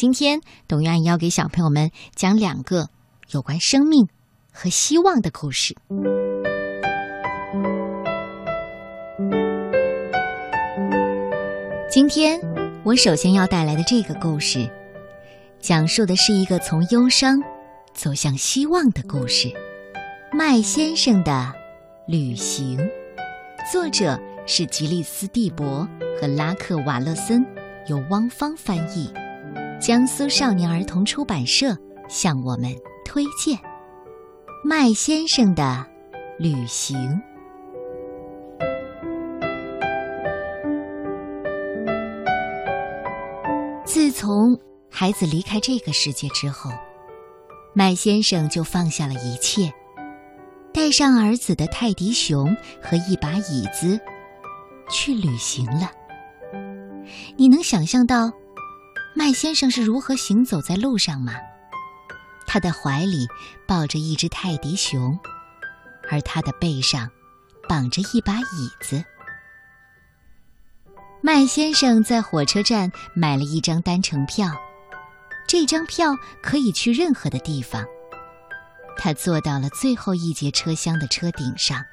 今天董源要给小朋友们讲两个有关生命和希望的故事。今天我首先要带来的这个故事，讲述的是一个从忧伤走向希望的故事——麦先生的旅行。作者是吉利斯·蒂博和拉克·瓦勒森，由汪芳翻译。江苏少年儿童出版社向我们推荐《麦先生的旅行》。自从孩子离开这个世界之后，麦先生就放下了一切，带上儿子的泰迪熊和一把椅子，去旅行了。你能想象到？麦先生是如何行走在路上吗？他的怀里抱着一只泰迪熊，而他的背上绑着一把椅子。麦先生在火车站买了一张单程票，这张票可以去任何的地方。他坐到了最后一节车厢的车顶上，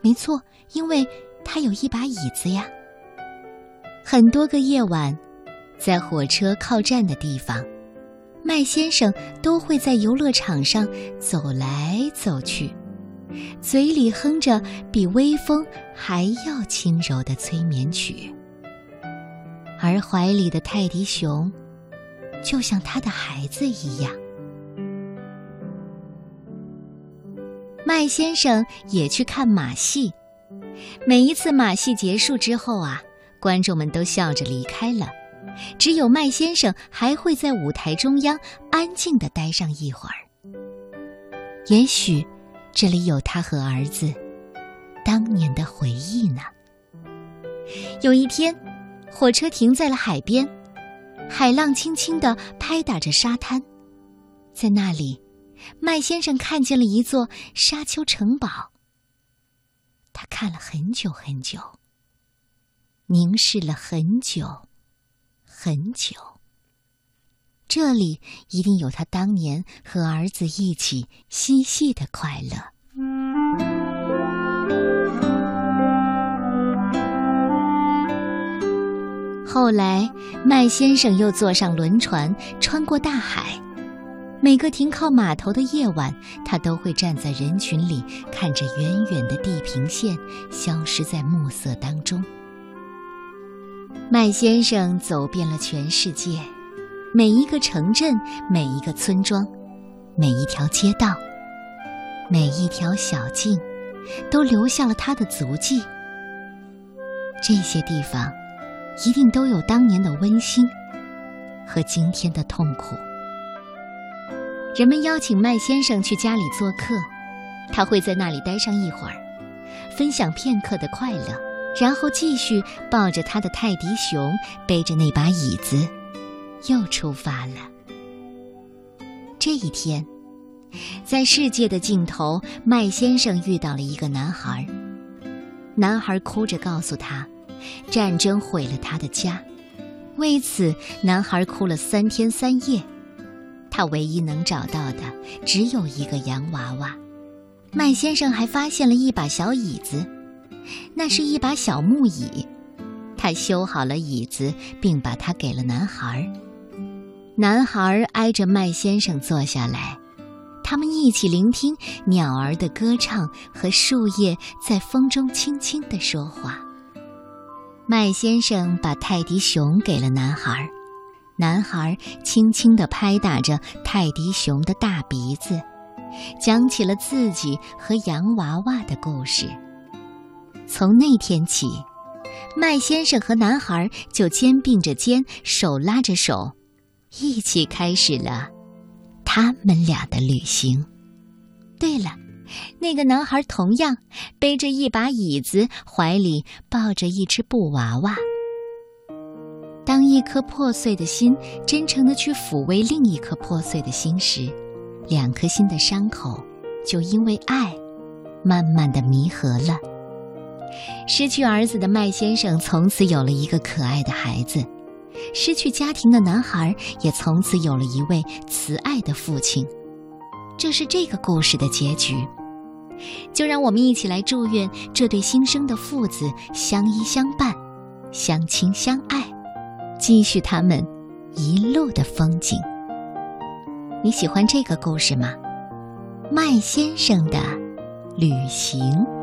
没错，因为他有一把椅子呀。很多个夜晚。在火车靠站的地方，麦先生都会在游乐场上走来走去，嘴里哼着比微风还要轻柔的催眠曲，而怀里的泰迪熊，就像他的孩子一样。麦先生也去看马戏，每一次马戏结束之后啊，观众们都笑着离开了。只有麦先生还会在舞台中央安静的待上一会儿。也许，这里有他和儿子当年的回忆呢。有一天，火车停在了海边，海浪轻轻地拍打着沙滩，在那里，麦先生看见了一座沙丘城堡。他看了很久很久，凝视了很久。很久，这里一定有他当年和儿子一起嬉戏的快乐。后来，麦先生又坐上轮船，穿过大海。每个停靠码头的夜晚，他都会站在人群里，看着远远的地平线消失在暮色当中。麦先生走遍了全世界，每一个城镇、每一个村庄、每一条街道、每一条小径，都留下了他的足迹。这些地方，一定都有当年的温馨和今天的痛苦。人们邀请麦先生去家里做客，他会在那里待上一会儿，分享片刻的快乐。然后继续抱着他的泰迪熊，背着那把椅子，又出发了。这一天，在世界的尽头，麦先生遇到了一个男孩。男孩哭着告诉他，战争毁了他的家，为此，男孩哭了三天三夜。他唯一能找到的只有一个洋娃娃。麦先生还发现了一把小椅子。那是一把小木椅，他修好了椅子，并把它给了男孩。男孩挨着麦先生坐下来，他们一起聆听鸟儿的歌唱和树叶在风中轻轻地说话。麦先生把泰迪熊给了男孩，男孩轻轻地拍打着泰迪熊的大鼻子，讲起了自己和洋娃娃的故事。从那天起，麦先生和男孩就肩并着肩，手拉着手，一起开始了他们俩的旅行。对了，那个男孩同样背着一把椅子，怀里抱着一只布娃娃。当一颗破碎的心真诚的去抚慰另一颗破碎的心时，两颗心的伤口就因为爱，慢慢的弥合了。失去儿子的麦先生从此有了一个可爱的孩子，失去家庭的男孩也从此有了一位慈爱的父亲。这是这个故事的结局。就让我们一起来祝愿这对新生的父子相依相伴，相亲相爱，继续他们一路的风景。你喜欢这个故事吗？麦先生的旅行。